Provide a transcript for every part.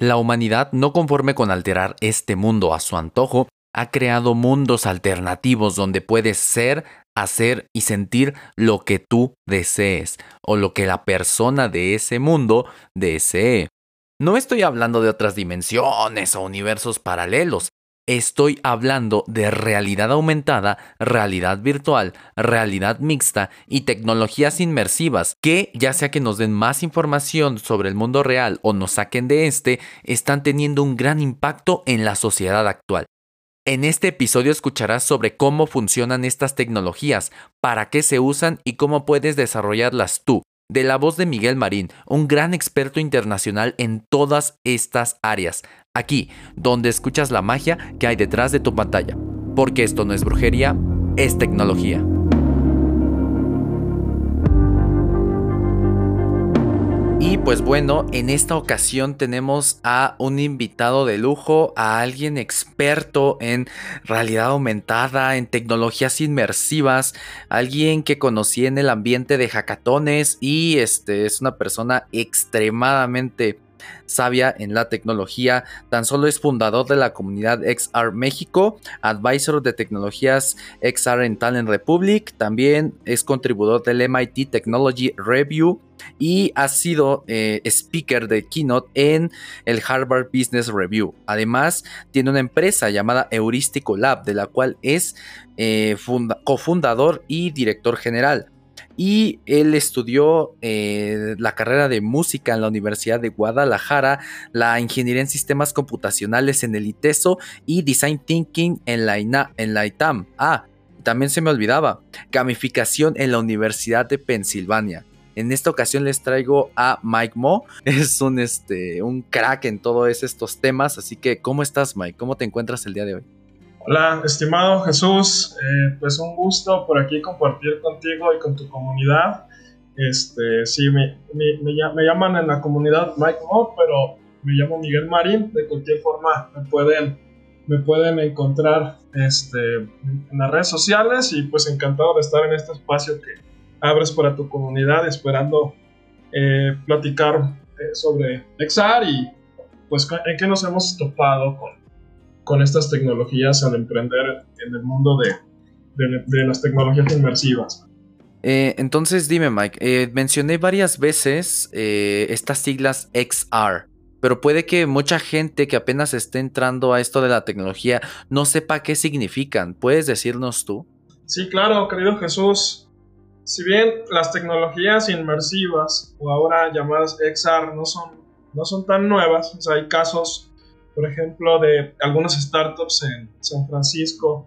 La humanidad, no conforme con alterar este mundo a su antojo, ha creado mundos alternativos donde puedes ser, hacer y sentir lo que tú desees o lo que la persona de ese mundo desee. No estoy hablando de otras dimensiones o universos paralelos, Estoy hablando de realidad aumentada, realidad virtual, realidad mixta y tecnologías inmersivas que, ya sea que nos den más información sobre el mundo real o nos saquen de este, están teniendo un gran impacto en la sociedad actual. En este episodio escucharás sobre cómo funcionan estas tecnologías, para qué se usan y cómo puedes desarrollarlas tú, de la voz de Miguel Marín, un gran experto internacional en todas estas áreas, aquí, donde escuchas la magia que hay detrás de tu pantalla, porque esto no es brujería, es tecnología. Y pues bueno, en esta ocasión tenemos a un invitado de lujo, a alguien experto en realidad aumentada, en tecnologías inmersivas, alguien que conocí en el ambiente de hackatones y este es una persona extremadamente sabia en la tecnología. Tan solo es fundador de la comunidad XR México, advisor de tecnologías XR en Talent Republic, también es contribuidor del MIT Technology Review y ha sido eh, speaker de keynote en el Harvard Business Review. Además, tiene una empresa llamada Heurístico Lab, de la cual es eh, cofundador y director general y él estudió eh, la carrera de música en la Universidad de Guadalajara, la ingeniería en sistemas computacionales en el ITESO y design thinking en la, en la ITAM. Ah, también se me olvidaba, gamificación en la Universidad de Pensilvania. En esta ocasión les traigo a Mike Mo. Es un, este, un crack en todos estos temas. Así que, ¿cómo estás, Mike? ¿Cómo te encuentras el día de hoy? Hola, estimado Jesús, eh, pues un gusto por aquí compartir contigo y con tu comunidad. Este, sí, me, me, llaman en la comunidad Mike Mo, pero me llamo Miguel Marín. De cualquier forma, me pueden, me pueden encontrar este, en las redes sociales y pues encantado de estar en este espacio que abres para tu comunidad, esperando eh, platicar eh, sobre Exar y pues en qué nos hemos topado con con estas tecnologías al emprender en el mundo de, de, las tecnologías inmersivas. Eh, entonces dime Mike, eh, mencioné varias veces eh, estas siglas XR, pero puede que mucha gente que apenas esté entrando a esto de la tecnología no sepa qué significan. ¿Puedes decirnos tú? Sí, claro, querido Jesús. Si bien las tecnologías inmersivas o ahora llamadas XR no son, no son tan nuevas, hay casos por ejemplo, de algunas startups en San Francisco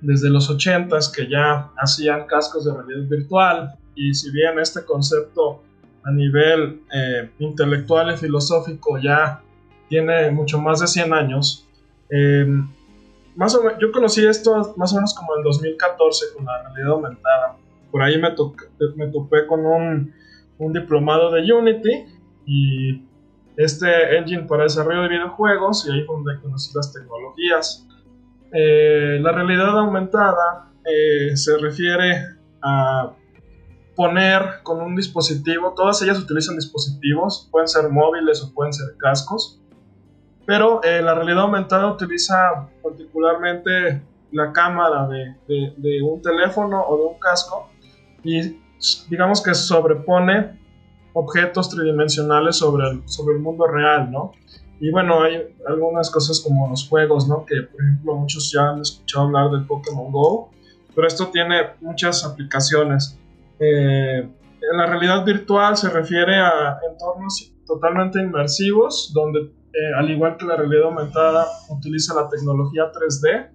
desde los 80s que ya hacían cascos de realidad virtual y si bien este concepto a nivel eh, intelectual y filosófico ya tiene mucho más de 100 años, em, más o menos, yo conocí esto más o menos como en 2014 con la realidad aumentada. Por ahí me, me topé con un, un diplomado de Unity y este engine para desarrollo de videojuegos y ahí fue donde conocí las tecnologías. Eh, la realidad aumentada eh, se refiere a poner con un dispositivo, todas ellas utilizan dispositivos, pueden ser móviles o pueden ser cascos, pero eh, la realidad aumentada utiliza particularmente la cámara de, de un teléfono o de un casco y digamos que sobrepone objetos tridimensionales sobre el, sobre el mundo real, ¿no? Y bueno, hay algunas cosas como los juegos, ¿no? Que por ejemplo muchos ya han escuchado hablar del Pokémon Go, pero esto tiene muchas aplicaciones. Eh, en la realidad virtual se refiere a entornos totalmente inmersivos, donde eh, al igual que la realidad aumentada utiliza la tecnología 3D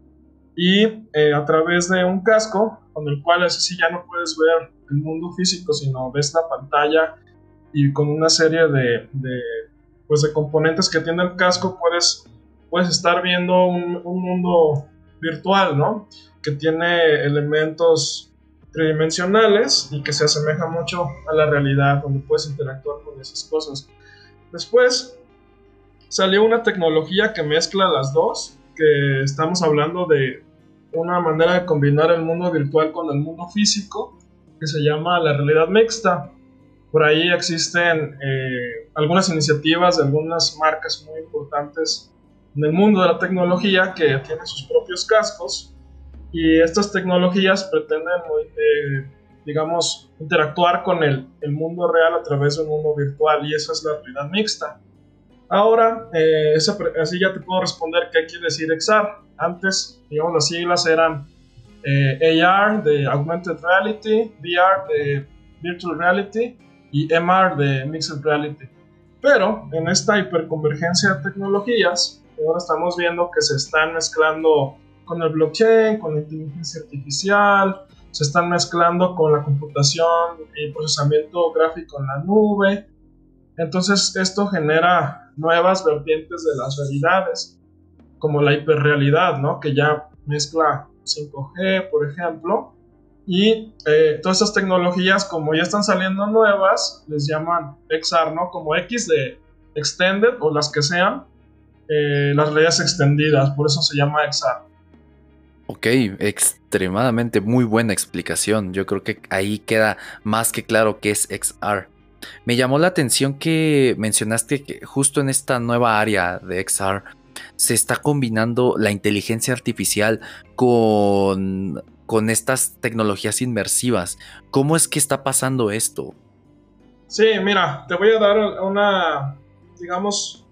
y eh, a través de un casco con el cual así sí ya no puedes ver el mundo físico, sino ves la pantalla y con una serie de, de, pues de componentes que tiene el casco puedes, puedes estar viendo un, un mundo virtual, ¿no? Que tiene elementos tridimensionales y que se asemeja mucho a la realidad, donde puedes interactuar con esas cosas. Después salió una tecnología que mezcla las dos, que estamos hablando de una manera de combinar el mundo virtual con el mundo físico, que se llama la realidad mixta. Por ahí existen eh, algunas iniciativas de algunas marcas muy importantes en el mundo de la tecnología que tienen sus propios cascos y estas tecnologías pretenden, eh, digamos, interactuar con el, el, mundo real a través de un mundo virtual y esa es la realidad mixta. Ahora, eh, así ya te puedo responder qué quiere decir XR. Antes, digamos, las siglas eran eh, AR de Augmented Reality, VR de Virtual Reality y MR de Mixed Reality. Pero en esta hiperconvergencia de tecnologías, ahora estamos viendo que se están mezclando con el blockchain, con la inteligencia artificial, se están mezclando con la computación y procesamiento gráfico en la nube. Entonces esto genera nuevas vertientes de las realidades, como la hiperrealidad, ¿no? que ya mezcla 5G, por ejemplo. Y eh, todas estas tecnologías, como ya están saliendo nuevas, les llaman XR, ¿no? Como X de Extended o las que sean, eh, las realidades extendidas, por eso se llama XR. Ok, extremadamente muy buena explicación. Yo creo que ahí queda más que claro que es XR. Me llamó la atención que mencionaste que justo en esta nueva área de XR se está combinando la inteligencia artificial con, con estas tecnologías inmersivas. ¿Cómo es que está pasando esto? Sí, mira, te voy a dar una, digamos,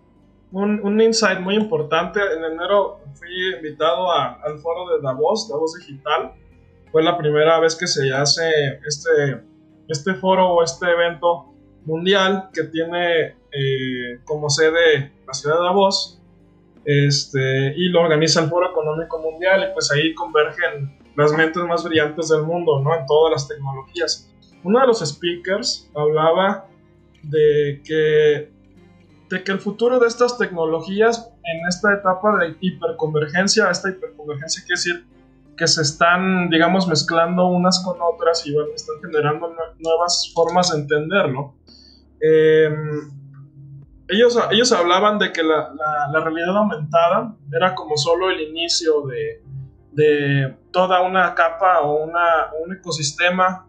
un, insight muy importante. En enero fui invitado al foro de Davos, Davos Digital. Fue la primera vez que se hace este, este foro o este evento mundial que tiene eh, como sede la ciudad de Davos. Este, y lo organiza el Foro Económico Mundial y pues ahí convergen las mentes más brillantes del mundo, ¿no? En todas las tecnologías. Uno de los speakers hablaba de que de que el futuro de estas tecnologías en esta etapa de hiperconvergencia, esta hiperconvergencia quiere decir que se están, digamos, mezclando unas con otras y están generando nuevas formas de entenderlo. Em, ellos, ellos hablaban de que la, la, realidad aumentada era como solo el inicio de, de toda una capa o una, un ecosistema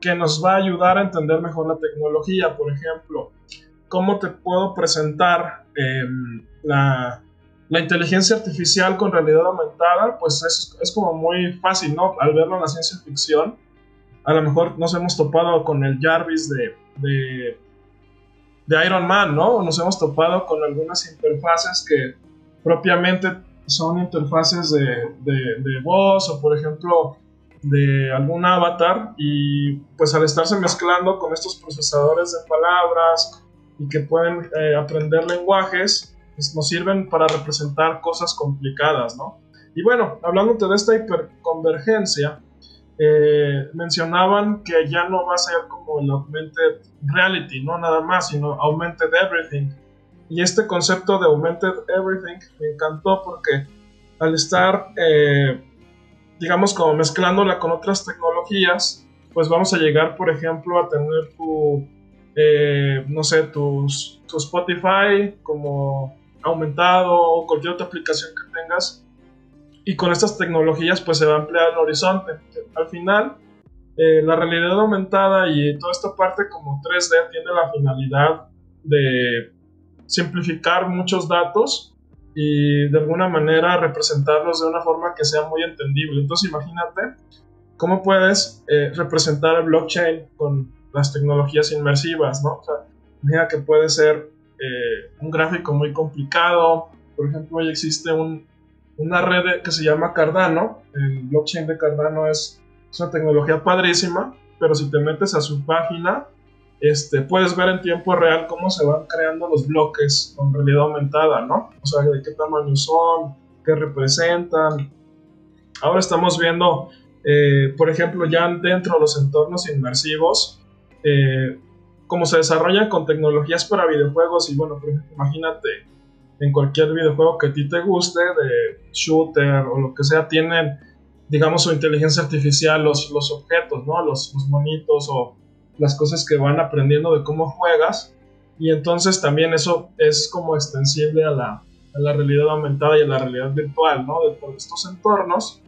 que nos va a ayudar a entender mejor la tecnología. Por ejemplo, cómo te puedo presentar em, la, la, inteligencia artificial con realidad aumentada, pues es, es, como muy fácil, ¿no? Al verlo en la ciencia ficción, a lo mejor nos hemos topado con el Jarvis de, de, de Iron Man, ¿no? Nos hemos topado con algunas interfaces que propiamente son interfaces de, de, voz o, por ejemplo, de algún avatar y pues al estarse mezclando con estos procesadores de palabras y que pueden eh, aprender lenguajes, pues, nos sirven para representar cosas complicadas, ¿no? Y bueno, hablándote de esta hiperconvergencia, eh, mencionaban que ya no va a ser como el augmented reality, no nada más, sino augmented everything. Y este concepto de augmented everything me encantó porque al estar, eh, digamos, como mezclándola con otras tecnologías, pues vamos a llegar, por ejemplo, a tener tu eh, no sé, tu Spotify como aumentado o cualquier otra aplicación que tengas. Y con estas tecnologías pues se va a ampliar el horizonte. Al final, eh, la realidad aumentada y toda esta parte como 3D tiene la finalidad de simplificar muchos datos y de alguna manera representarlos de una forma que sea muy entendible. Entonces imagínate cómo puedes eh, representar el blockchain con las tecnologías inmersivas, ¿no? O sea, mira que puede ser eh, un gráfico muy complicado. Por ejemplo, hoy existe un, una red que se llama Cardano. El blockchain de Cardano es, una tecnología padrísima, pero si te metes a su página, este, puedes ver en tiempo real cómo se van creando los bloques con realidad aumentada, ¿no? O sea, de qué tamaño son, qué representan. Ahora estamos viendo, eh, por ejemplo, ya dentro de los entornos inmersivos, eh, se desarrollan con tecnologías para videojuegos y bueno, por ejemplo, imagínate en cualquier videojuego que a ti te guste, de shooter o lo que sea, tienen, digamos, su inteligencia artificial, los, los objetos, ¿no? Los, los monitos o las cosas que van aprendiendo de cómo juegas. Y entonces también eso es como extensible a la, realidad aumentada y a la realidad virtual, ¿no? De por estos entornos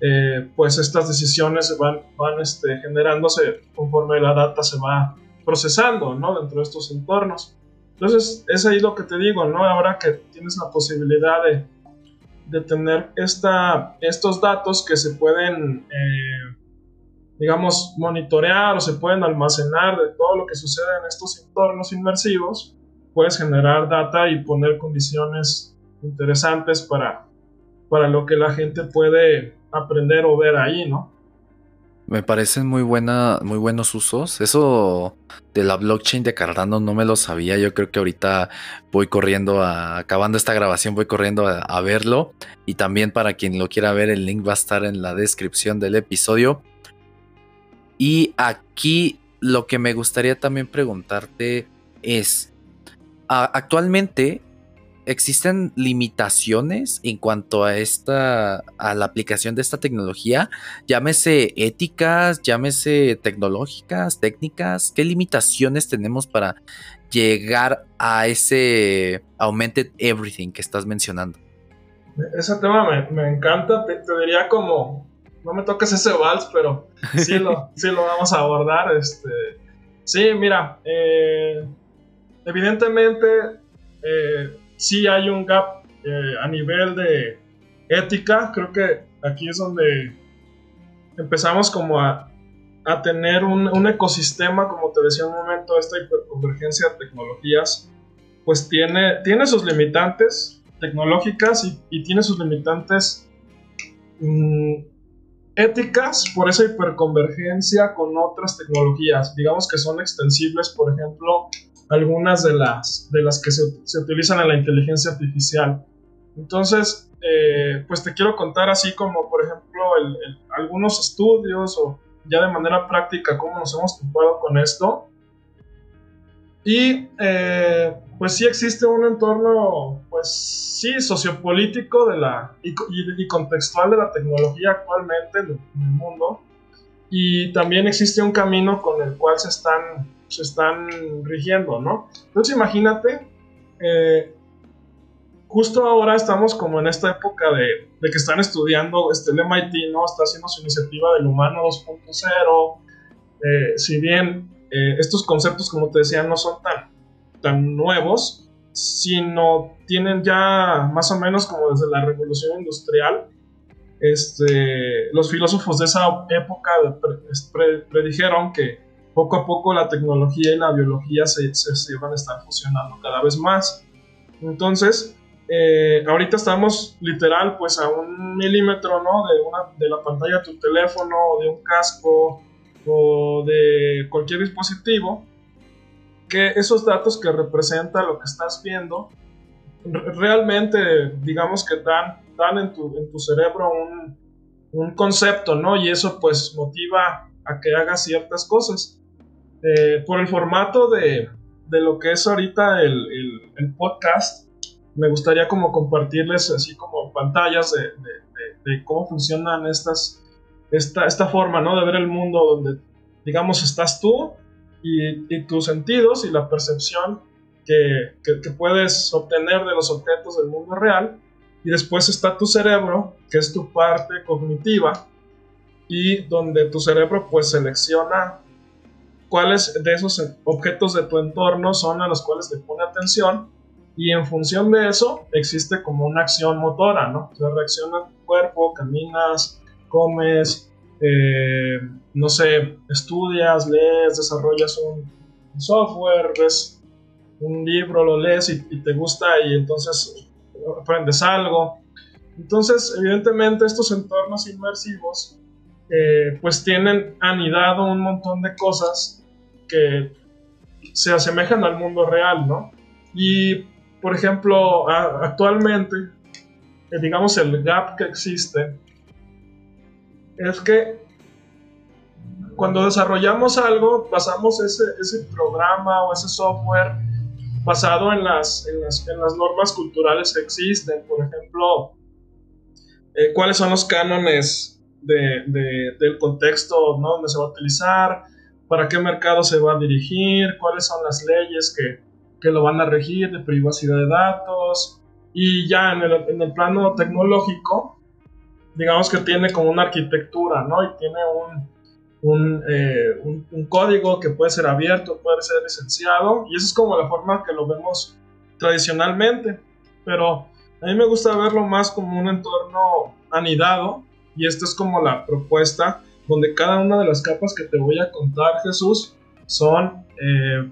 eh, pues estas decisiones van, van este, generándose conforme la data se va procesando, ¿no? Dentro de estos entornos. Entonces, es ahí lo que te digo, ¿no? Ahora que tienes la posibilidad de, de tener esta, estos datos que se pueden, eh, digamos, monitorear o se pueden almacenar de todo lo que sucede en estos entornos inmersivos, puedes generar data y poner condiciones interesantes para, para lo que la gente puede aprender o ver ahí, ¿no? Me parecen muy buena, muy buenos usos. Eso de la blockchain de Cardano no me lo sabía. Yo creo que ahorita voy corriendo a, acabando esta grabación, voy corriendo a, verlo. Y también para quien lo quiera ver, el link va a estar en la descripción del episodio. Y aquí lo que me gustaría también preguntarte es, actualmente existen limitaciones en cuanto a esta a la aplicación de esta tecnología, llámese éticas, llámese tecnológicas, técnicas, ¿qué limitaciones tenemos para llegar a ese augmented everything que estás mencionando? Ese tema me, encanta, te, diría como no me toques ese vals, pero sí lo, sí lo vamos a abordar. Este, sí, mira, eh, evidentemente eh, sí hay un gap eh, a nivel de ética. Creo que aquí es donde empezamos como a, a tener un, ecosistema, como te decía un momento, esta hiperconvergencia de tecnologías, pues tiene, tiene sus limitantes tecnológicas y, tiene sus limitantes mm, éticas por esa hiperconvergencia con otras tecnologías, digamos que son extensibles, por ejemplo, algunas de las, de las que se, se utilizan en la inteligencia artificial. Entonces, eh, pues te quiero contar así como, por ejemplo, algunos estudios o ya de manera práctica cómo nos hemos topado con esto. Y eh, pues sí existe un entorno, pues sí, sociopolítico de la, y, y, contextual de la tecnología actualmente en el mundo. Y también existe un camino con el cual se están se están rigiendo, ¿no? Entonces imagínate, eh, justo ahora estamos como en esta época de, que están estudiando, este, el MIT, ¿no? Está haciendo su iniciativa del humano 2.0, eh, si bien eh, estos conceptos, como te decía, no son tan, tan nuevos, sino tienen ya más o menos como desde la revolución industrial, este, los filósofos de esa época predijeron que poco a poco la tecnología y la biología se, se, van a estar fusionando cada vez más. Entonces, eh, ahorita estamos literal pues a un milímetro ¿no? de, una, de la pantalla de tu teléfono de un casco o de cualquier dispositivo que esos datos que representa lo que estás viendo realmente digamos que dan, dan en, tu, en tu cerebro un, un concepto, ¿no? Y eso pues motiva a que hagas ciertas cosas. Eh, por el formato de, de, lo que es ahorita el, el, podcast, me gustaría como compartirles así como pantallas de, de, de, cómo funcionan estas, esta, esta forma, ¿no? De ver el mundo donde, digamos, estás tú y, tus sentidos y la percepción que, que, puedes obtener de los objetos del mundo real. Y después está tu cerebro, que es tu parte cognitiva, y donde tu cerebro pues selecciona cuáles de esos objetos de tu entorno son a los cuales le pone atención y en función de eso existe como una acción motora, ¿no? O reacciona tu cuerpo, caminas, comes, eh, no sé, estudias, lees, desarrollas un, software, ves un libro, lo lees y, te gusta y entonces aprendes algo. Entonces, evidentemente, estos entornos inmersivos eh, pues tienen anidado un montón de cosas que se asemejan al mundo real, ¿no? Y, por ejemplo, actualmente, eh, digamos, el gap que existe es que cuando desarrollamos algo, pasamos ese, ese programa o ese software basado en las, en las, en las normas culturales que existen. Por ejemplo, eh, cuáles son los cánones de, de, del contexto ¿no? donde se va a utilizar, para qué mercado se va a dirigir, cuáles son las leyes que, que lo van a regir de privacidad de datos. Y ya en el, en el, plano tecnológico, digamos que tiene como una arquitectura, ¿no? Y tiene un, eh, un, un, código que puede ser abierto, puede ser licenciado, y esa es como la forma que lo vemos tradicionalmente, pero a mí me gusta verlo más como un entorno anidado, y esta es como la propuesta donde cada una de las capas que te voy a contar, Jesús, son, eh,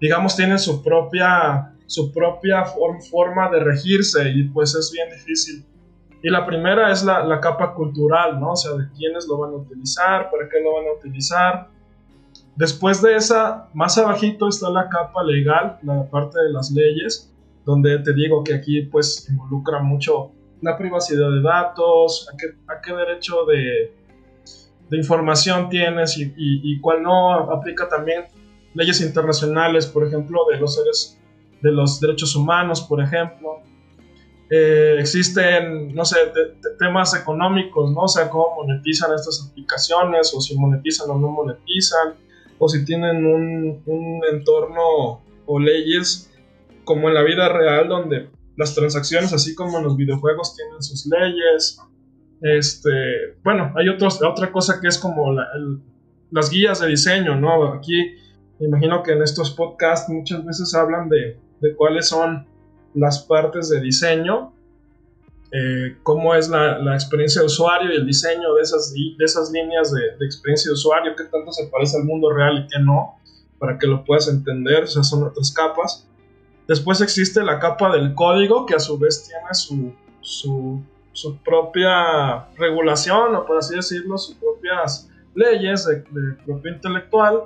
digamos, tienen su propia, su propia forma de regirse y pues es bien difícil. Y la primera es la, la, capa cultural, ¿no? O sea, de quiénes lo van a utilizar, para qué lo van a utilizar. Después de esa, más abajito está la capa legal, la parte de las leyes, donde te digo que aquí pues involucra mucho la privacidad de datos, a qué, a qué derecho de, de información tienes y, cuál no. Aplica también leyes internacionales, por ejemplo, de los seres, de los derechos humanos, por ejemplo. Eh, existen, no sé, temas económicos, ¿no? O sea, cómo monetizan estas aplicaciones, o si monetizan o no monetizan, o si tienen un, un entorno o leyes como en la vida real, donde las transacciones, así como en los videojuegos, tienen sus leyes, este, bueno, hay otros, otra cosa que es como las guías de diseño, ¿no? Aquí me imagino que en estos podcasts muchas veces hablan de, cuáles son las partes de diseño, eh, cómo es la, experiencia de usuario y el diseño de esas, de esas líneas de, de, experiencia de usuario, qué tanto se parece al mundo real y qué no, para que lo puedas entender, o sea, son otras capas. Después existe la capa del código, que a su vez tiene su, su su propia regulación, o por así decirlo, sus propias leyes de, propio intelectual.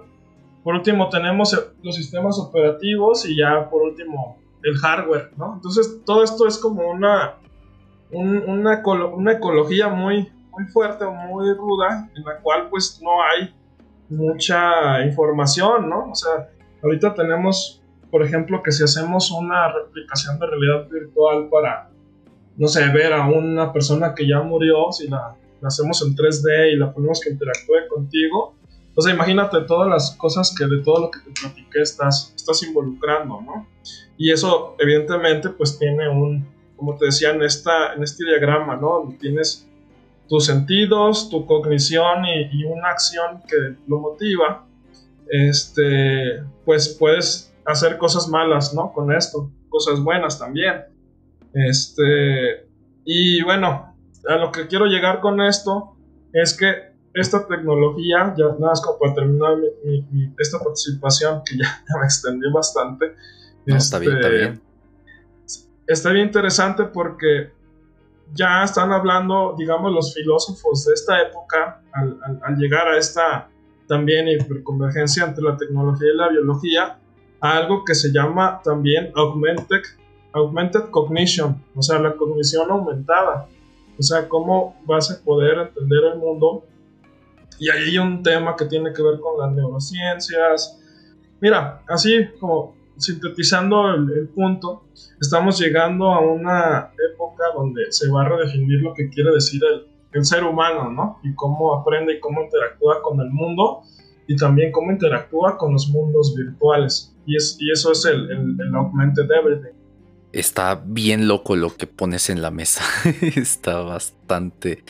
Por último tenemos los sistemas operativos y ya por último el hardware, ¿no? Entonces todo esto es como una, una, una, ecología muy, muy fuerte o muy ruda en la cual pues no hay mucha información, ¿no? O sea, ahorita tenemos, por ejemplo, que si hacemos una replicación de realidad virtual para no sé, ver a una persona que ya murió, si la, hacemos en 3D y la ponemos que interactúe contigo, o sea, imagínate todas las cosas que de todo lo que te platiqué estás, estás involucrando, ¿no? Y eso, evidentemente, pues tiene un, como te decía en, esta, en este diagrama, ¿no? tienes tus sentidos, tu cognición y, una acción que lo motiva, este, pues puedes hacer cosas malas, ¿no? Con esto, cosas buenas también. Este, y bueno, a lo que quiero llegar con esto es que esta tecnología, ya nada más como para terminar esta participación, que ya, me extendí bastante. está bien, está este, bien. Está bien interesante porque ya están hablando, digamos, los filósofos de esta época, al, al llegar a esta también hiperconvergencia entre la tecnología y la biología, a algo que se llama también augmented augmented cognition, o sea, la cognición aumentada. O sea, cómo vas a poder entender el mundo. Y ahí hay un tema que tiene que ver con las neurociencias. Mira, así como sintetizando el, punto, estamos llegando a una época donde se va a redefinir lo que quiere decir el, ser humano, ¿no? Y cómo aprende y cómo interactúa con el mundo y también cómo interactúa con los mundos virtuales. Y, es, y eso es el, el, el augmented everything está bien loco lo que pones en la mesa. está bastante,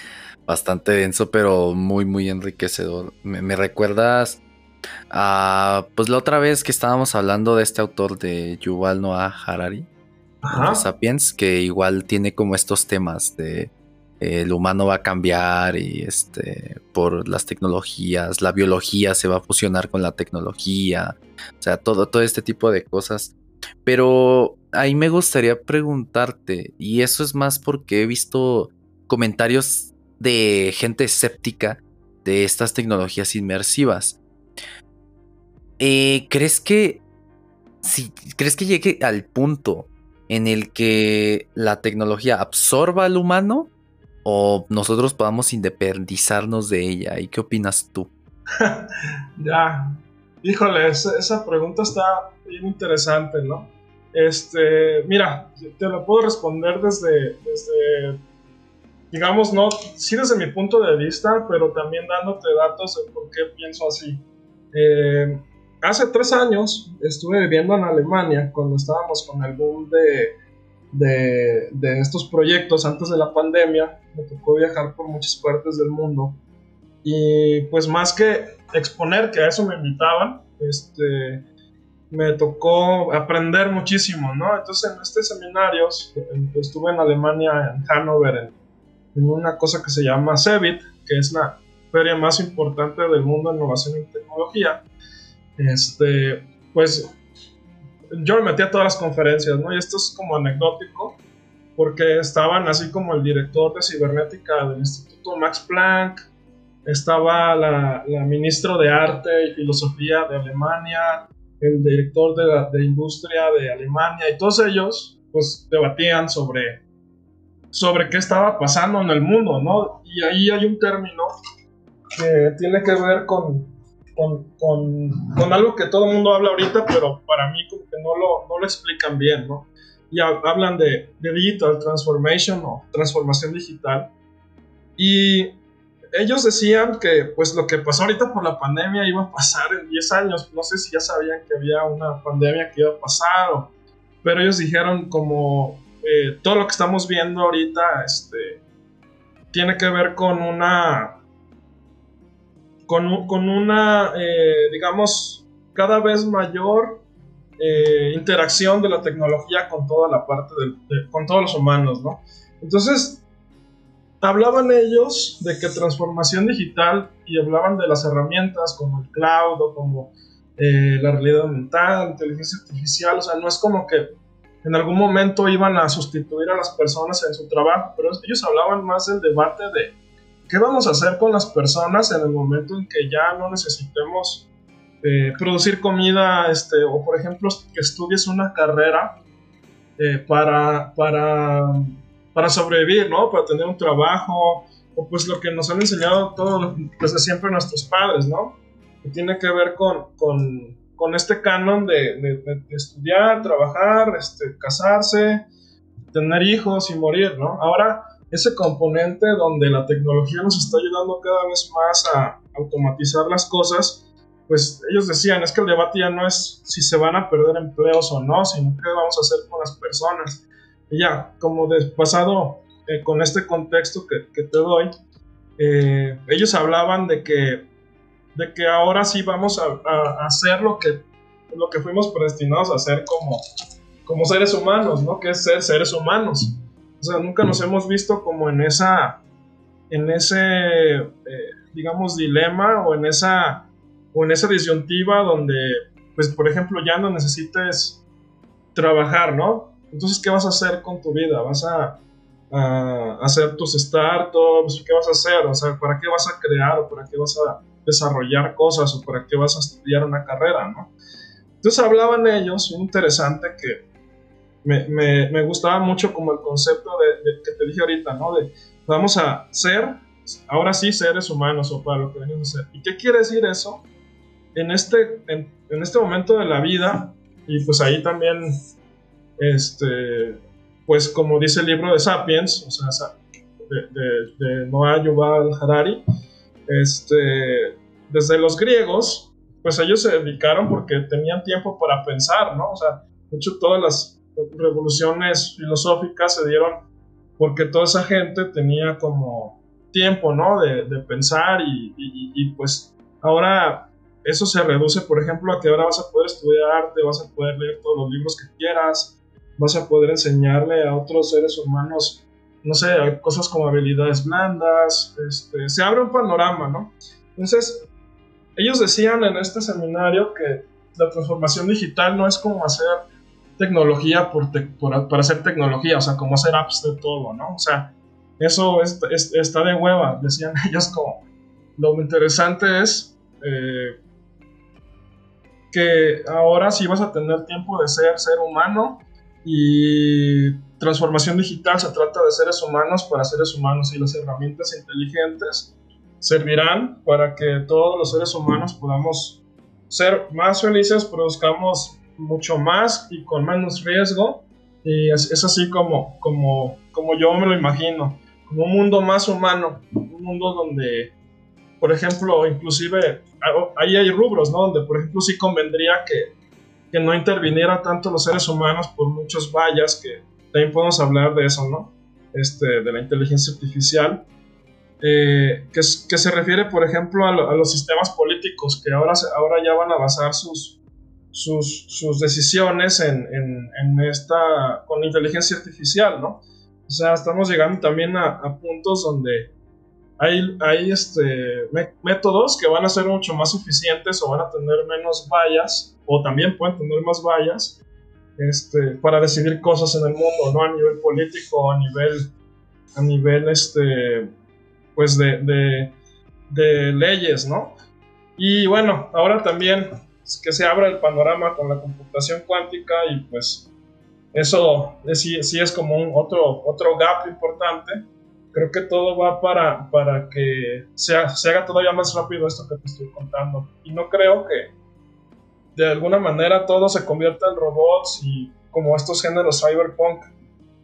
bastante denso, pero muy, muy enriquecedor. Me, recuerdas a, pues la otra vez que estábamos hablando de este autor de Yuval Noah Harari, Sapiens, que igual tiene como estos temas de el humano va a cambiar y este por las tecnologías, la biología se va a fusionar con la tecnología, o sea, todo, todo este tipo de cosas. Pero ahí me gustaría preguntarte, y eso es más porque he visto comentarios de gente escéptica de estas tecnologías inmersivas. Eh, ¿Crees que si crees que llegue al punto en el que la tecnología absorba al humano o nosotros podamos independizarnos de ella? ¿Y qué opinas tú? ya, híjole, esa pregunta está bien interesante, ¿no? Este, mira, te lo puedo responder desde, desde, digamos, no, sí desde mi punto de vista, pero también dándote datos de por qué pienso así. Eh, hace tres años estuve viviendo en Alemania cuando estábamos con el boom de, de, de estos proyectos antes de la pandemia. Me tocó viajar por muchas partes del mundo. Y pues más que exponer, que a eso me invitaban, este, me tocó aprender muchísimo, ¿no? Entonces en este seminario estuve en Alemania, en Hannover, en, en una cosa que se llama CEBIT, que es la feria más importante del mundo en innovación y tecnología. Este, pues yo me metí a todas las conferencias, ¿no? Y esto es como anecdótico, porque estaban así como el director de cibernética del Instituto Max Planck, estaba la, la ministra de Arte y Filosofía de Alemania, el director de, la, de industria de Alemania, y todos ellos pues debatían sobre, sobre qué estaba pasando en el mundo, ¿no? Y ahí hay un término que tiene que ver con, con, con, algo que todo el mundo habla ahorita, pero para mí no lo, no lo explican bien, ¿no? Y hablan de, de digital transformation o transformación digital. Y ellos decían que pues lo que pasó ahorita por la pandemia iba a pasar en 10 años. No sé si ya sabían que había una pandemia que iba a pasar, pero ellos dijeron como eh, todo lo que estamos viendo ahorita este, tiene que ver con una con, con una eh, digamos cada vez mayor eh, interacción de la tecnología con toda la parte de, con todos los humanos, ¿no? Entonces hablaban ellos de que transformación digital y hablaban de las herramientas como el cloud o como la realidad aumentada, inteligencia artificial, o sea, no es como que en algún momento iban a sustituir a las personas en su trabajo, pero ellos hablaban más del debate de qué vamos a hacer con las personas en el momento en que ya no necesitemos eh, producir comida, este, o por ejemplo que estudies una carrera eh, para, para para sobrevivir, ¿no? Para tener un trabajo, o pues lo que nos han enseñado todos, desde siempre nuestros padres, ¿no? Que tiene que ver con, con, con este canon de, estudiar, trabajar, este, casarse, tener hijos y morir, ¿no? Ahora, ese componente donde la tecnología nos está ayudando cada vez más a automatizar las cosas, pues ellos decían, es que el debate ya no es si se van a perder empleos o no, sino qué vamos a hacer con las personas. Y ya, como de pasado eh, con este contexto que, que te doy, eh, ellos hablaban de que, de que ahora sí vamos a, a, hacer lo que, lo que fuimos predestinados a hacer como, como seres humanos, ¿no? Que es ser seres humanos. O sea, nunca nos hemos visto como en esa, en ese, eh, digamos, dilema o en esa, o en esa disyuntiva donde, pues, por ejemplo, ya no necesites trabajar, ¿no? Entonces, ¿qué vas a hacer con tu vida? ¿Vas a, hacer tus startups? ¿Qué vas a hacer? O sea, ¿para qué vas a crear o para qué vas a desarrollar cosas o para qué vas a estudiar una carrera, ¿no? Entonces hablaban ellos, interesante que me, me, gustaba mucho como el concepto de, que te dije ahorita, ¿no? De vamos a ser, ahora sí, seres humanos o para lo que venimos a ser. ¿Y qué quiere decir eso? En este, en, en este momento de la vida, y pues ahí también este, pues como dice el libro de Sapiens, o sea, de, de, Noah Yuval Harari, este, desde los griegos, pues ellos se dedicaron porque tenían tiempo para pensar, ¿no? O sea, de hecho todas las revoluciones filosóficas se dieron porque toda esa gente tenía como tiempo, ¿no? De, pensar y, y, y, pues ahora eso se reduce, por ejemplo, a que ahora vas a poder estudiar arte, vas a poder leer todos los libros que quieras, vas a poder enseñarle a otros seres humanos, no sé, cosas como habilidades blandas, este, se abre un panorama, ¿no? Entonces, ellos decían en este seminario que la transformación digital no es como hacer tecnología por para hacer tecnología, o sea, como hacer apps de todo, ¿no? O sea, eso está de hueva, decían ellos como, lo interesante es eh, que ahora sí vas a tener tiempo de ser ser humano y transformación digital se trata de seres humanos para seres humanos y las herramientas inteligentes servirán para que todos los seres humanos podamos ser más felices, produzcamos mucho más y con menos riesgo. Y es, es, así como, como, como yo me lo imagino, como un mundo más humano, un mundo donde, por ejemplo, inclusive ahí hay rubros, ¿no? Donde, por ejemplo, sí convendría que que no interviniera tanto los seres humanos por muchos vallas, que también podemos hablar de eso, ¿no? Este, de la inteligencia artificial. eh, que, que, se refiere, por ejemplo, a, los sistemas políticos, que ahora, ahora ya van a basar sus, sus, sus decisiones en, en, en, esta, con inteligencia artificial, ¿no? O sea, estamos llegando también a, a puntos donde hay, hay este, métodos que van a ser mucho más eficientes o van a tener menos vallas, o también pueden tener más vallas, este, para decidir cosas en el mundo, ¿no? A nivel político, a nivel, a nivel, este, pues de, de, de leyes, ¿no? Y bueno, ahora también que se abra el panorama con la computación cuántica y pues eso sí, sí es como un otro, otro gap importante creo que todo va para, para que se, se haga todavía más rápido esto que te estoy contando. Y no creo que de alguna manera todo se convierta en robots y como estos géneros cyberpunk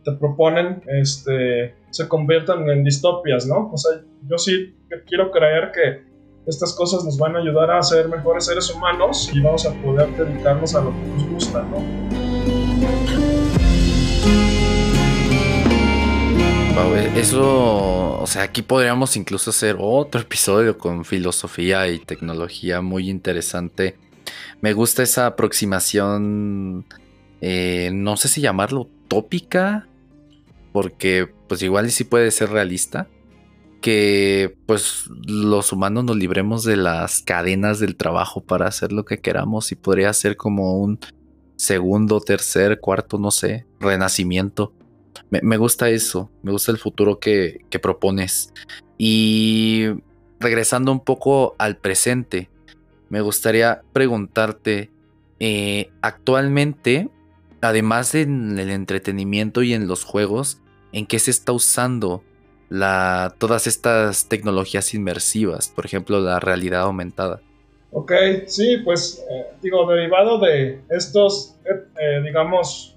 te proponen, este, se conviertan en distopias, ¿no? O sea, yo sí quiero creer que estas cosas nos van a ayudar a ser mejores seres humanos y vamos a poder dedicarnos a lo que nos gusta, ¿no? Eso, o sea, aquí podríamos incluso hacer otro episodio con filosofía y tecnología muy interesante. Me gusta esa aproximación, eh, no sé si llamarlo tópica, porque pues igual sí puede ser realista, que pues los humanos nos libremos de las cadenas del trabajo para hacer lo que queramos y podría ser como un segundo, tercer, cuarto, no sé, renacimiento me, gusta eso, me gusta el futuro que, propones. Y regresando un poco al presente, me gustaría preguntarte, eh, actualmente, además en el entretenimiento y en los juegos, ¿en qué se está usando todas estas tecnologías inmersivas? Por ejemplo, la realidad aumentada. Ok, sí, pues eh, digo, derivado de estos, eh, digamos,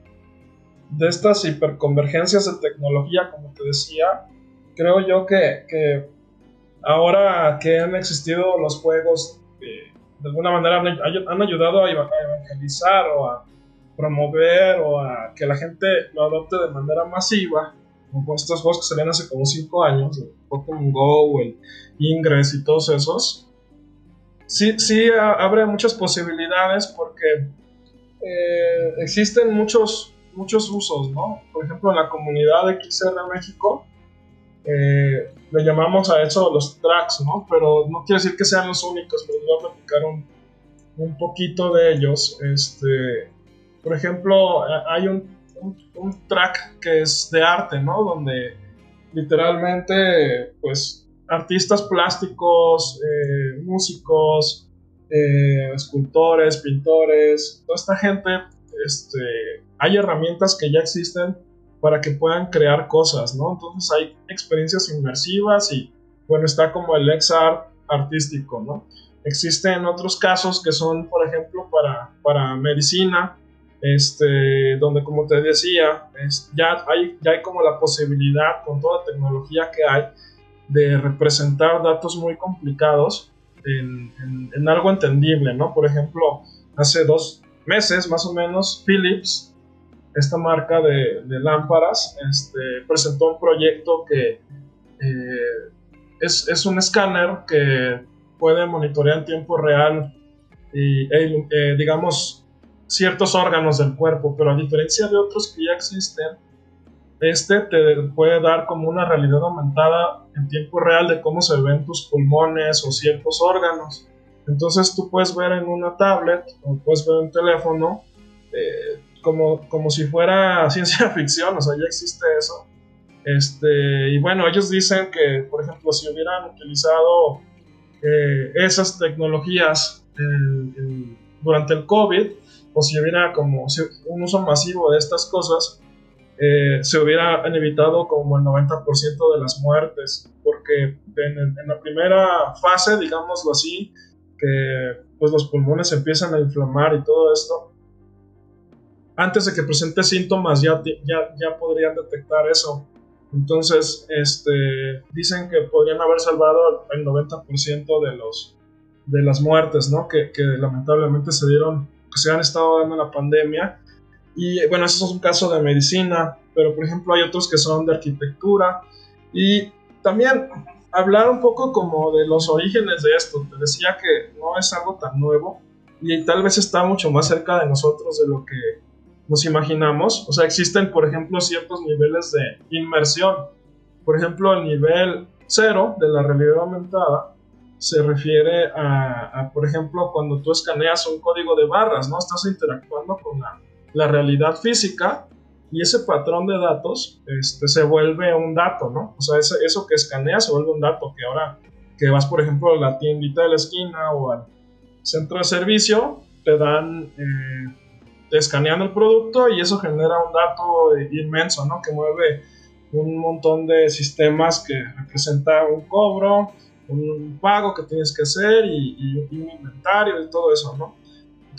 de estas hiperconvergencias de tecnología, como te decía, creo yo que, ahora que han existido los juegos, de alguna manera han, ayudado a evangelizar o a promover o a que la gente lo adopte de manera masiva, como estos juegos que salían hace como 5 años, el Pokémon Go, el Ingress y todos esos, sí, sí abre muchas posibilidades porque eh, existen muchos muchos usos, ¿no? Por ejemplo, en la comunidad de XR México, eh, le llamamos a eso los tracks, ¿no? Pero no quiere decir que sean los únicos, pero voy a platicar un, poquito de ellos. Este, por ejemplo, hay un, un, track que es de arte, ¿no? Donde literalmente, pues, artistas plásticos, eh, músicos, eh, escultores, pintores, toda esta gente este, hay herramientas que ya existen para que puedan crear cosas, ¿no? Entonces hay experiencias inmersivas y, bueno, está como el XR artístico, ¿no? Existen otros casos que son, por ejemplo, para, para medicina, este, donde como te decía, ya, hay, ya hay como la posibilidad con toda la tecnología que hay de representar datos muy complicados en, en algo entendible, ¿no? Por ejemplo, hace dos meses más o menos, Philips esta marca de, lámparas este, presentó un proyecto que eh, es, un escáner que puede monitorear en tiempo real y, e eh, digamos, ciertos órganos del cuerpo, pero a diferencia de otros que ya existen, este te puede dar como una realidad aumentada en tiempo real de cómo se ven tus pulmones o ciertos órganos. Entonces tú puedes ver en una tablet o puedes ver en un teléfono eh, como, como si fuera ciencia ficción, o sea, ya existe eso. Este, y bueno, ellos dicen que, por ejemplo, si hubieran utilizado eh, esas tecnologías durante el COVID, o si hubiera como un uso masivo de estas cosas, eh, se hubiera evitado como el 90% de las muertes, porque en, en, la primera fase, digámoslo así, que pues los pulmones empiezan a inflamar y todo esto, antes de que presente síntomas ya, ya, ya podrían detectar eso. Entonces, este, dicen que podrían haber salvado el 90% de, los, de las muertes, ¿no? Que, que, lamentablemente se dieron, que se han estado dando en la pandemia. Y bueno, eso es un caso de medicina, pero por ejemplo hay otros que son de arquitectura. Y también hablar un poco como de los orígenes de esto. Te decía que no es algo tan nuevo y tal vez está mucho más cerca de nosotros de lo que nos imaginamos. O sea, existen, por ejemplo, ciertos niveles de inmersión. Por ejemplo, el nivel cero de la realidad aumentada se refiere a, por ejemplo, cuando tú escaneas un código de barras, ¿no? Estás interactuando con la, la realidad física y ese patrón de datos este, se vuelve un dato, ¿no? O sea, eso que escaneas se vuelve un dato que ahora que vas, por ejemplo, a la tiendita de la esquina o al centro de servicio, te dan, eh, escanean el producto y eso genera un dato inmenso, ¿no? Que mueve un montón de sistemas que representa un cobro, un pago que tienes que hacer y, y un inventario y todo eso, ¿no?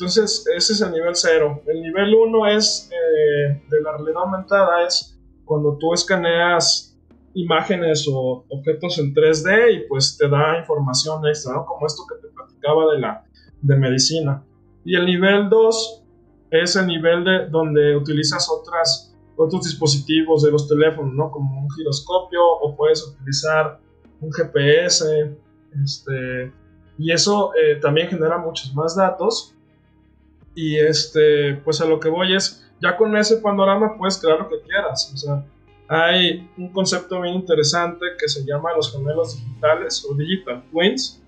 Entonces, ese es el nivel 0. El nivel 1 es eh, de la realidad aumentada, es cuando tú escaneas imágenes o objetos en 3D y pues te da información extra, ¿no? Como esto que te platicaba de la de medicina. Y el nivel 2 es el nivel de donde utilizas otras, otros dispositivos de los teléfonos, ¿no? Como un giroscopio o puedes utilizar un GPS, este, y eso eh, también genera muchos más datos y este, pues a lo que voy es, ya con ese panorama puedes crear lo que quieras. O sea, hay un concepto bien interesante que se llama los gemelos digitales o digital twins.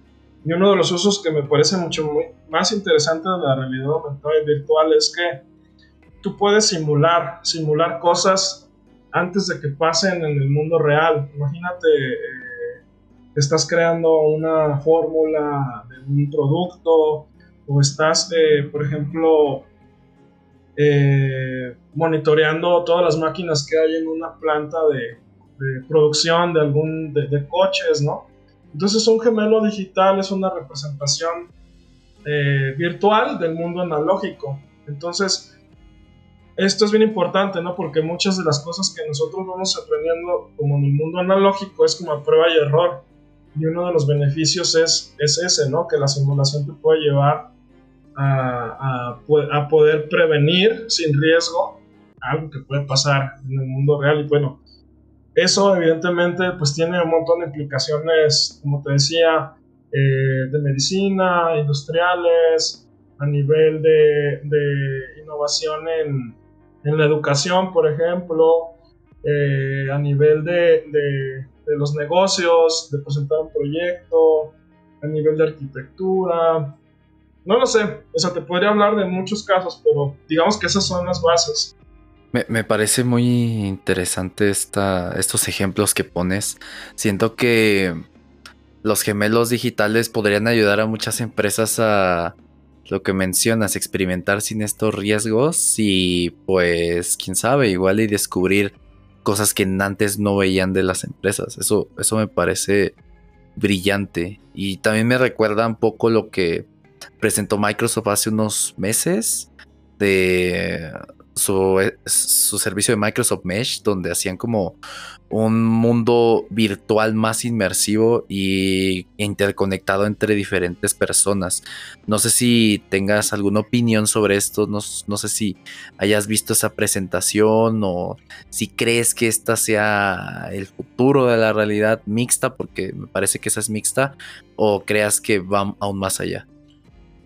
Y uno de los usos que me parece mucho más interesante de la realidad aumentada y virtual es que tú puedes simular, simular cosas antes de que pasen en el mundo real. Imagínate, eh, estás creando una fórmula de un producto o estás, eh, por ejemplo, eh, monitoreando todas las máquinas que hay en una planta de, producción de algún de, coches, ¿no? Entonces un gemelo digital es una representación eh, virtual del mundo analógico. Entonces esto es bien importante, ¿no? Porque muchas de las cosas que nosotros vamos aprendiendo como en el mundo analógico es como a prueba y error. Y uno de los beneficios es, es ese, ¿no? Que la simulación te puede llevar a, a, poder prevenir sin riesgo algo que puede pasar en el mundo real. Y bueno, eso evidentemente pues tiene un montón de implicaciones, como te decía, eh, de medicina, industriales, a nivel de, de innovación en, en, la educación, por ejemplo, eh, a nivel de, de, de los negocios, de presentar un proyecto, a nivel de arquitectura, no lo sé, o sea, te podría hablar de muchos casos, pero digamos que esas son las bases. Me, parece muy interesante esta, estos ejemplos que pones. Siento que los gemelos digitales podrían ayudar a muchas empresas a lo que mencionas, experimentar sin estos riesgos y pues, quién sabe, igual y descubrir cosas que antes no veían de las empresas. Eso, eso me parece brillante y también me recuerda un poco lo que presentó Microsoft hace unos meses de su, servicio de Microsoft Mesh, donde hacían como un mundo virtual más inmersivo y interconectado entre diferentes personas. No sé si tengas alguna opinión sobre esto, no, no, sé si hayas visto esa presentación o si crees que esta sea el futuro de la realidad mixta, porque me parece que esa es mixta, o creas que va aún más allá.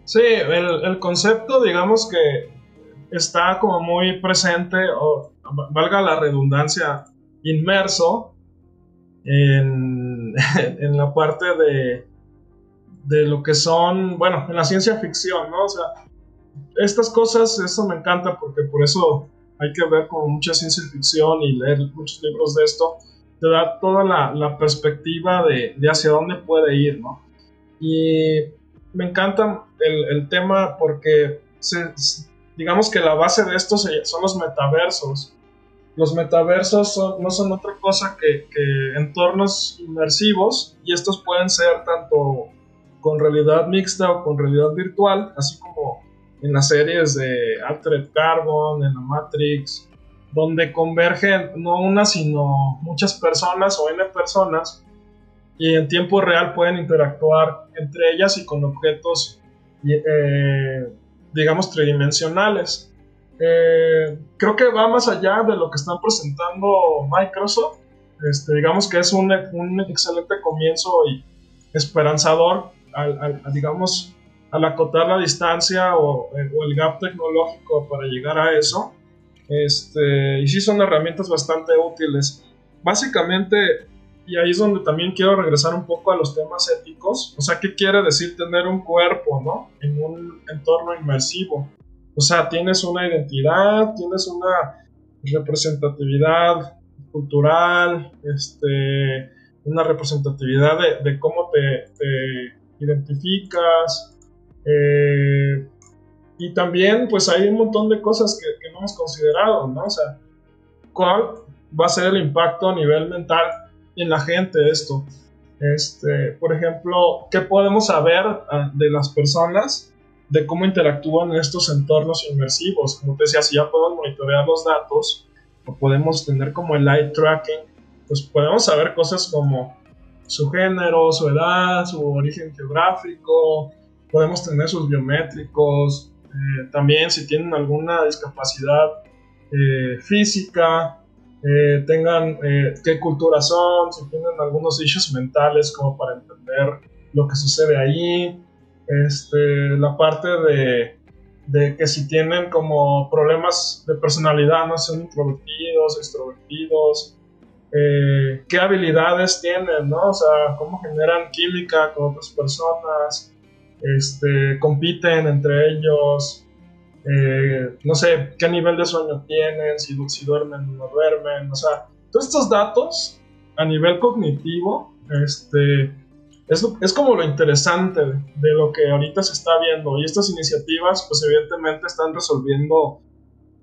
Sí, el, concepto, digamos que está como muy presente, o valga la redundancia, inmerso en, en la parte de, de lo que son, bueno, en la ciencia ficción, ¿no? O sea, estas cosas, eso me encanta porque por eso hay que ver como mucha ciencia ficción y leer muchos libros de esto, te da toda la, la perspectiva de, de, hacia dónde puede ir, ¿no? Y me encanta el, tema porque digamos que la base de esto son los metaversos. Los metaversos no son otra cosa que, entornos inmersivos y estos pueden ser tanto con realidad mixta o con realidad virtual, así como en las series de Altered Carbon, en la Matrix, donde convergen no una sino muchas personas o n personas y en tiempo real pueden interactuar entre ellas y con objetos, eh, digamos, tridimensionales. Eh, creo que va más allá de lo que están presentando Microsoft Este, digamos que es un, un excelente comienzo y esperanzador al, digamos, al acotar la distancia o, o, el gap tecnológico para llegar a eso. Este, y sí son herramientas bastante útiles. Básicamente, y ahí es donde también quiero regresar un poco a los temas éticos. O sea, ¿qué quiere decir tener un cuerpo, ¿no? En un entorno inmersivo. O sea, tienes una identidad, tienes una representatividad cultural, este, una representatividad de, cómo te, identificas. Eh, y también, pues hay un montón de cosas que, que no hemos considerado, ¿no? O sea, ¿cuál va a ser el impacto a nivel mental en la gente esto? Este, por ejemplo, ¿qué podemos saber ah, de las personas de cómo interactúan en estos entornos inmersivos? Como te decía, si ya podemos monitorear los datos o podemos tener como el eye tracking, pues podemos saber cosas como su género, su edad, su origen geográfico, podemos tener sus biométricos, eh, también si tienen alguna discapacidad eh, física, eh, tengan qué cultura son, si tienen algunos issues mentales como para entender lo que sucede ahí, este, la parte de, de que si tienen como problemas de personalidad, no son introvertidos, extrovertidos, eh, qué habilidades tienen, ¿no? O sea, cómo generan química con otras personas, este, compiten entre ellos, eh, no sé, qué nivel de sueño tienen, si, si duermen o no duermen, o sea, todos estos datos a nivel cognitivo, este, es, es, como lo interesante de lo que ahorita se está viendo. Y estas iniciativas pues evidentemente están resolviendo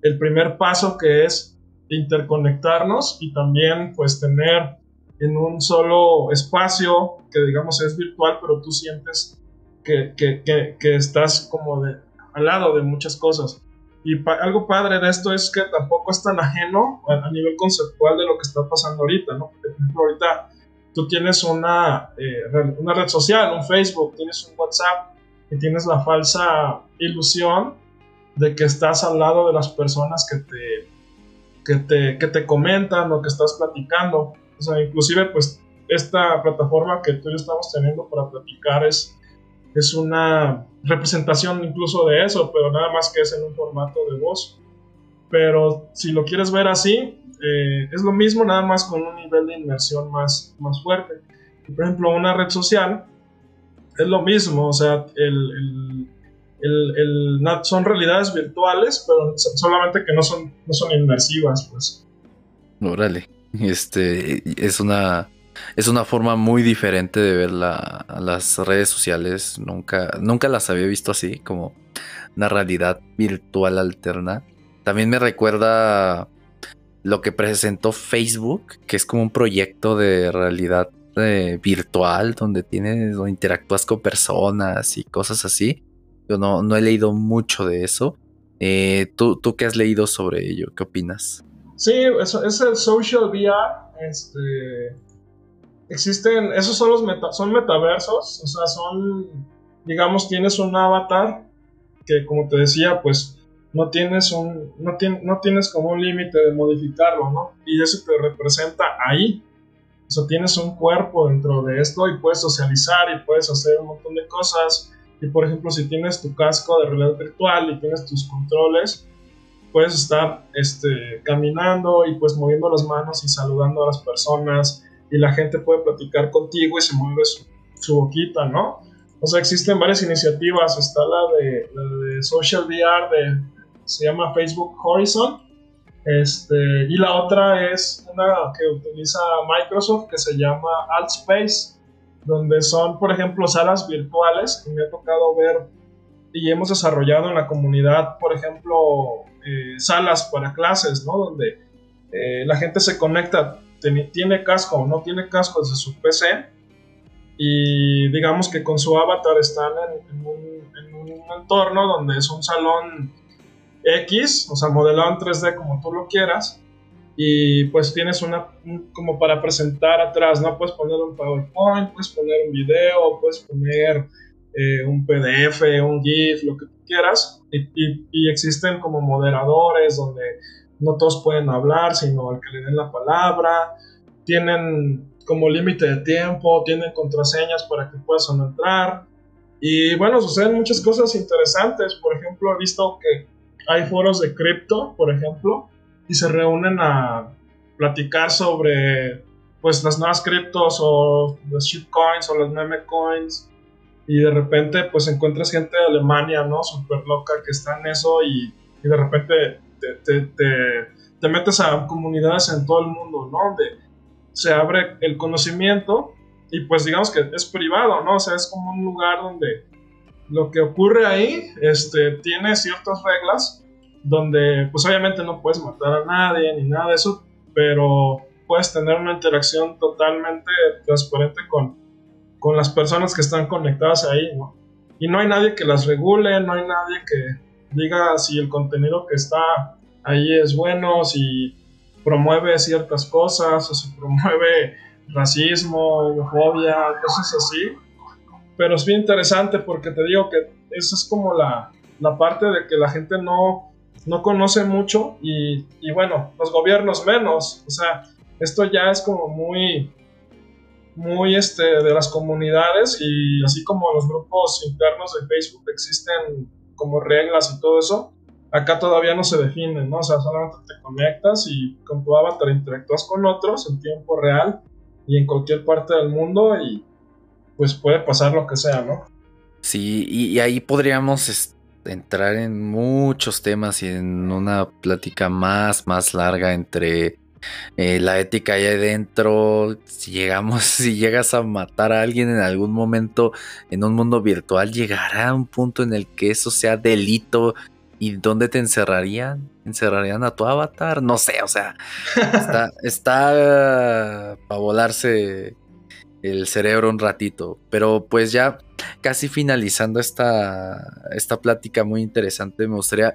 el primer paso que es interconectarnos y también pues tener en un solo espacio que digamos es virtual, pero tú sientes que, que, que, estás como de, al lado de muchas cosas. Y algo padre de esto es que tampoco es tan ajeno a, nivel conceptual de lo que está pasando ahorita, ¿no? por ejemplo, ahorita tú tienes una, eh, una red social, un Facebook, tienes un WhatsApp y tienes la falsa ilusión de que estás al lado de las personas que te que te, que te comentan lo que estás platicando. O sea, inclusive pues esta plataforma que tú y yo estamos teniendo para platicar es, es una representación incluso de eso, pero nada más que es en un formato de voz. Pero si lo quieres ver así, eh, es lo mismo, nada más con un nivel de inmersión más, más fuerte. por ejemplo, una red social es lo mismo, o sea, el, el, son realidades virtuales, pero solamente que no son, no son inmersivas, pues. Órale, este es una es una forma muy diferente de ver la, las redes sociales. Nunca, nunca las había visto así, como una realidad virtual alterna. También me recuerda lo que presentó Facebook, que es como un proyecto de realidad eh, virtual donde tienes, donde interactúas con personas y cosas así. Yo no, no he leído mucho de eso. Eh, ¿tú, ¿Tú qué has leído sobre ello? ¿Qué opinas? Sí, eso es el social VR. Este, existen, esos son los meta, son metaversos, o sea, son, digamos, tienes un avatar que, como te decía, pues no tienes un, no, no tienes como un límite de modificarlo, ¿no? Y eso te representa ahí. O sea, tienes un cuerpo dentro de esto y puedes socializar y puedes hacer un montón de cosas y por ejemplo, si tienes tu casco de realidad virtual y tienes tus controles, puedes estar este, caminando y pues moviendo las manos y saludando a las personas y la gente puede platicar contigo y se mueve su, boquita, ¿no? O sea, existen varias iniciativas. Está la de, la de Social VR, de, se llama Facebook Horizon. Este, y la otra es una que utiliza Microsoft que se llama AltSpace donde son, por ejemplo, salas virtuales que me ha tocado ver y hemos desarrollado en la comunidad, por ejemplo, eh, salas para clases, ¿no? Donde eh, la gente se conecta, tiene casco o no tiene casco desde su PC y digamos que con su avatar están en, un, en un entorno donde es un salón X, o sea, modelado en 3D como tú lo quieras, y pues tienes una como para presentar atrás, ¿no? Puedes poner un PowerPoint, puedes poner un video, puedes poner eh, un PDF, un GIF, lo que quieras. Y, y, existen como moderadores donde no todos pueden hablar, sino al que le den la palabra. tienen como límite de tiempo, tienen contraseñas para que puedas entrar. Y bueno, suceden muchas cosas interesantes. Por ejemplo, he visto que hay foros de cripto, por ejemplo, y se reúnen a platicar sobre pues las nuevas criptos o las shitcoins o las meme coins y de repente pues encuentras gente de Alemania, ¿no? Súper loca que está en eso y de repente te, te, te, metes a comunidades en todo el mundo, ¿no? Donde se abre el conocimiento y pues digamos que es privado, ¿no? O sea, es como un lugar donde lo que ocurre ahí este, tiene ciertas reglas donde pues obviamente no puedes matar a nadie ni nada de eso, pero puedes tener una interacción totalmente transparente con, con las personas que están conectadas ahí, ¿no? Y no hay nadie que las regule, no hay nadie que diga si el contenido que está ahí es bueno, si promueve ciertas cosas o si promueve racismo, homofobia, cosas así. Pero es bien interesante porque te digo que eso es como la, la parte de que la gente no, no conoce mucho y, y, bueno, los gobiernos menos. O sea, esto ya es como muy, muy este, de las comunidades y así como los grupos internos de Facebook existen como reglas y todo eso, acá todavía no se definen, ¿no? O sea, solamente te conectas y con tu avatar interactúas con otros en tiempo real y en cualquier parte del mundo y pues puede pasar lo que sea, ¿no? Sí, y, ahí podríamos entrar en muchos temas y en una plática más, más larga entre eh, la ética ahí adentro. Si llegamos, si llegas a matar a alguien en algún momento en un mundo virtual, llegará a un punto en el que eso sea delito. ¿Y dónde te encerrarían? ¿Encerrarían a tu avatar? No sé, o sea, está, está para volarse el cerebro un ratito. Pero pues ya casi finalizando esta, esta plática muy interesante, me gustaría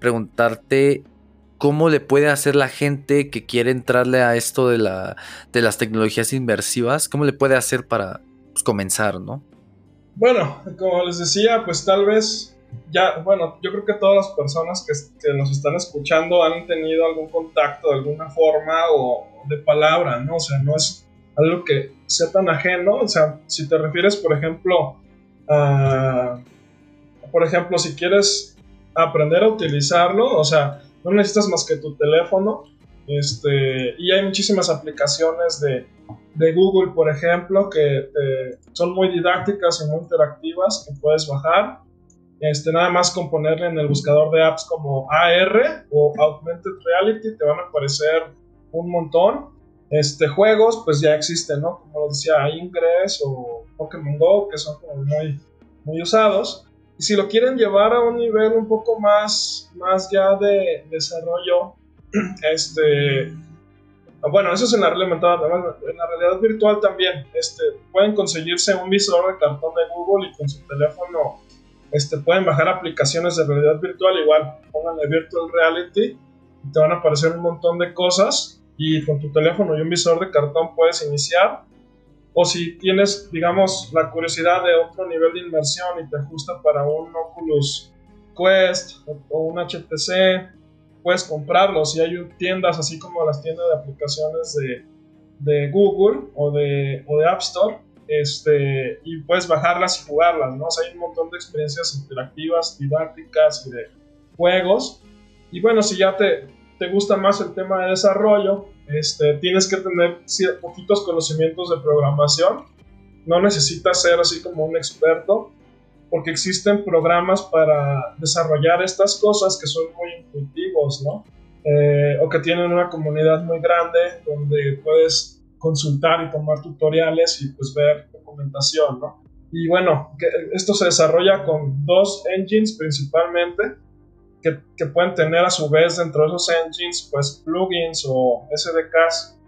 preguntarte cómo le puede hacer la gente que quiere entrarle a esto de, la, de las tecnologías inmersivas, cómo le puede hacer para pues, comenzar, ¿no? Bueno, como les decía, pues tal vez ya, bueno, yo creo que todas las personas que, que, nos están escuchando han tenido algún contacto de alguna forma o de palabra, ¿no? O sea, no es algo que sea tan ajeno. O sea, si te refieres, por ejemplo, a, por ejemplo, si quieres aprender a utilizarlo, o sea, no necesitas más que tu teléfono. Este, y hay muchísimas aplicaciones de, de Google, por ejemplo, que son muy didácticas y muy interactivas que puedes bajar. Este, nada más con ponerle en el buscador de apps como AR o Augmented Reality te van a aparecer un montón. Este, juegos, pues ya existen, ¿no? Como lo decía Ingress o Pokémon Go, que son como muy, muy usados. Y si lo quieren llevar a un nivel un poco más, más ya de desarrollo, este, bueno, eso es en la realidad, en la realidad virtual también, este, pueden conseguirse un visor de cartón de Google y con su teléfono este, pueden bajar aplicaciones de realidad virtual, igual, pónganle Virtual Reality y te van a aparecer un montón de cosas y con tu teléfono y un visor de cartón puedes iniciar. O si tienes, digamos, la curiosidad de otro nivel de inmersión y te ajusta para un Oculus Quest o un HTC, puedes comprarlos. Y hay tiendas así como las tiendas de aplicaciones de, Google o de App Store. Este, y puedes bajarlas y jugarlas, ¿no? hay un montón de experiencias interactivas, didácticas y de juegos. Y bueno, si ya te, te gusta más el tema de desarrollo, este, tienes que tener poquitos conocimientos de programación. No necesitas ser así como un experto, porque existen programas para desarrollar estas cosas que son muy intuitivos, ¿no? Eh, o que tienen una comunidad muy grande donde puedes consultar y tomar tutoriales y pues ver documentación, ¿no? Y bueno, esto se desarrolla con dos engines principalmente que, pueden tener a su vez dentro de esos engines, pues plugins o SDKs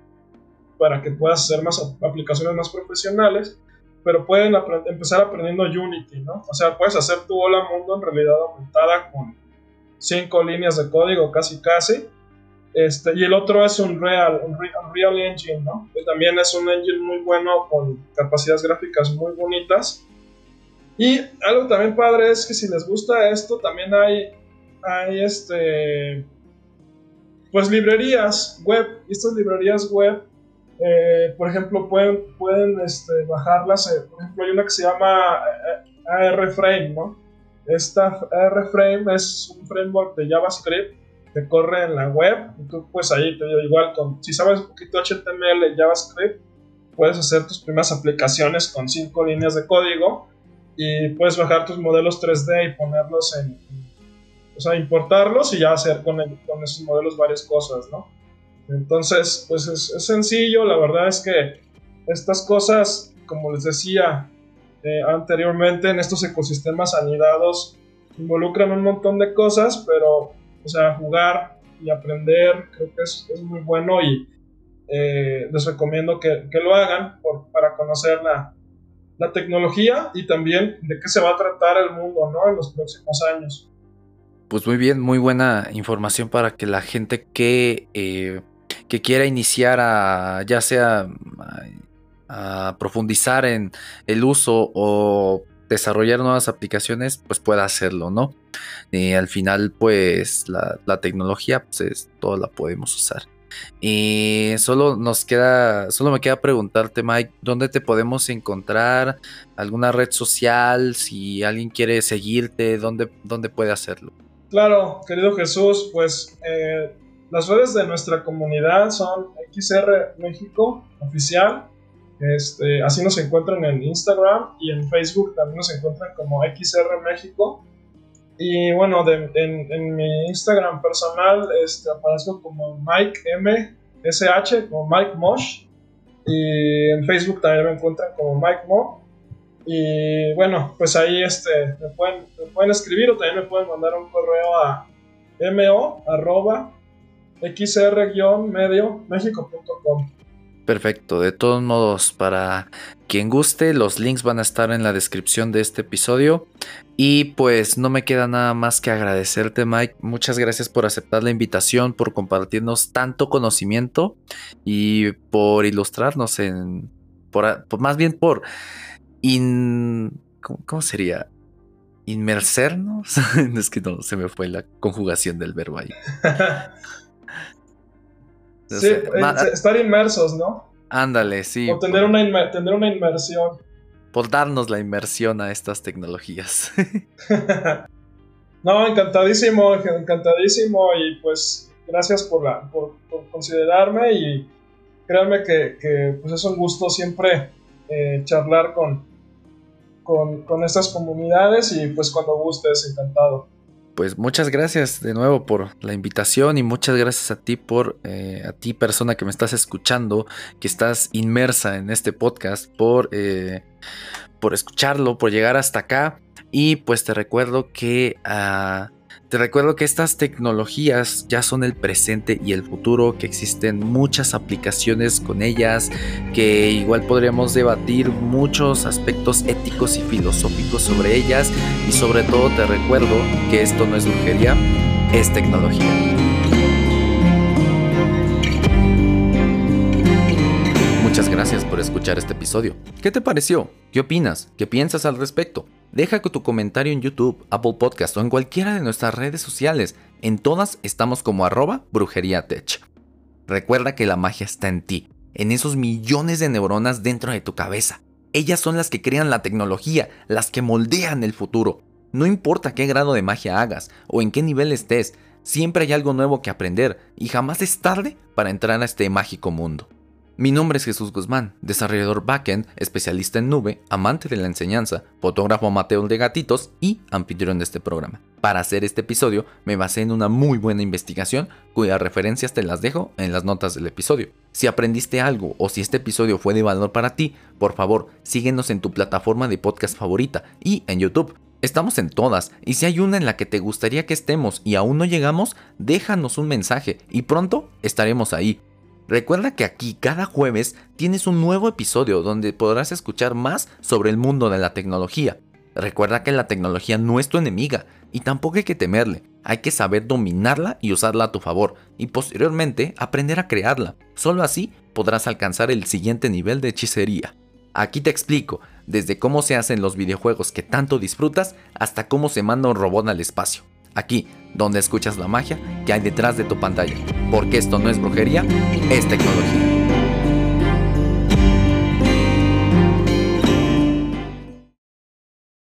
para que puedas hacer más aplicaciones más profesionales, pero pueden empezar aprendiendo Unity, ¿no? O sea, puedes hacer tu Hola Mundo en realidad aumentada con cinco líneas de código casi casi. Este, y el otro es un Real, un Real Engine, ¿no? Que también es un engine muy bueno con capacidades gráficas muy bonitas. Y algo también padre es que si les gusta esto, también hay hay este pues librerías web. Estas librerías web eh, por ejemplo, pueden, pueden este, bajarlas. Eh, por ejemplo, hay una que se llama ARFrame, ¿no? Esta ARFrame es un framework de JavaScript que corre en la web. Y tú, pues ahí te digo, igual, si sabes un poquito HTML y JavaScript, puedes hacer tus primeras aplicaciones con cinco líneas de código y puedes bajar tus modelos 3D y ponerlos en, o sea, importarlos y ya hacer con, con esos modelos varias cosas, ¿no? Entonces, pues es, sencillo, la verdad es que estas cosas, como les decía eh, anteriormente, en estos ecosistemas anidados involucran un montón de cosas, pero, o sea, jugar y aprender creo que es, muy bueno y eh, les recomiendo que, lo hagan para conocer la, la tecnología y también de qué se va a tratar el mundo ¿no? en los próximos años. Pues muy bien, muy buena información para que la gente que, eh, que quiera iniciar a ya sea a, profundizar en el uso o desarrollar nuevas aplicaciones, pues pueda hacerlo, ¿no? Y al final, pues la, la tecnología, pues es, todo la podemos usar. Y solo nos queda, solo me queda preguntarte, Mike, ¿dónde te podemos encontrar? ¿Alguna red social? Si alguien quiere seguirte, ¿dónde, dónde puede hacerlo? Claro, querido Jesús, pues eh, las redes de nuestra comunidad son XR México Oficial. Este, así nos encuentran en Instagram y en Facebook también nos encuentran como XR México. Y bueno, en, mi Instagram personal este, aparezco como Mike M. SH, como Mike Mosh. Y en Facebook también me encuentran como Mike Mo. Y bueno, pues ahí este, me, pueden, escribir o también me pueden mandar un correo a mo arroba xr-medio mexico.com. Perfecto, de todos modos, para quien guste, los links van a estar en la descripción de este episodio. Y pues no me queda nada más que agradecerte, Mike. Muchas gracias por aceptar la invitación, por compartirnos tanto conocimiento y por ilustrarnos en. Por, más bien por. ¿Cómo, sería? Inmersernos. es que no, se me fue la conjugación del verbo ahí. Sí, eh, estar inmersos, ¿no? Ándale, sí. O tener, una, tener una inmersión. Por darnos la inmersión a estas tecnologías. no, encantadísimo, encantadísimo y pues gracias por, la, por, considerarme y créanme que, pues es un gusto siempre eh, charlar con, con, estas comunidades y pues cuando gustes, encantado. Pues muchas gracias de nuevo por la invitación y muchas gracias a ti por eh, a ti persona que me estás escuchando que estás inmersa en este podcast por eh, por escucharlo por llegar hasta acá. Y pues te recuerdo que uh, te recuerdo que estas tecnologías ya son el presente y el futuro, que existen muchas aplicaciones con ellas, que igual podríamos debatir muchos aspectos éticos y filosóficos sobre ellas y sobre todo te recuerdo que esto no es brujería, es tecnología. Muchas gracias por escuchar este episodio. ¿Qué te pareció? ¿Qué opinas? ¿Qué piensas al respecto? Deja tu comentario en YouTube, Apple Podcast o en cualquiera de nuestras redes sociales. En todas estamos como arroba brujeriatech. Recuerda que la magia está en ti, en esos millones de neuronas dentro de tu cabeza. Ellas son las que crean la tecnología, las que moldean el futuro. No importa qué grado de magia hagas o en qué nivel estés, siempre hay algo nuevo que aprender y jamás es tarde para entrar a este mágico mundo. Mi nombre es Jesús Guzmán, desarrollador backend, especialista en nube, amante de la enseñanza, fotógrafo amateur de gatitos y anfitrión de este programa. Para hacer este episodio me basé en una muy buena investigación cuyas referencias te las dejo en las notas del episodio. Si aprendiste algo o si este episodio fue de valor para ti, por favor síguenos en tu plataforma de podcast favorita y en YouTube. Estamos en todas, y si hay una en la que te gustaría que estemos y aún no llegamos, déjanos un mensaje y pronto estaremos ahí. Recuerda que aquí cada jueves tienes un nuevo episodio donde podrás escuchar más sobre el mundo de la tecnología. Recuerda que la tecnología no es tu enemiga y tampoco hay que temerle. Hay que saber dominarla y usarla a tu favor y posteriormente aprender a crearla. Solo así podrás alcanzar el siguiente nivel de hechicería. Aquí te explico, desde cómo se hacen los videojuegos que tanto disfrutas hasta cómo se manda un robot al espacio aquí donde escuchas la magia que hay detrás de tu pantalla. Porque esto no es brujería, es tecnología.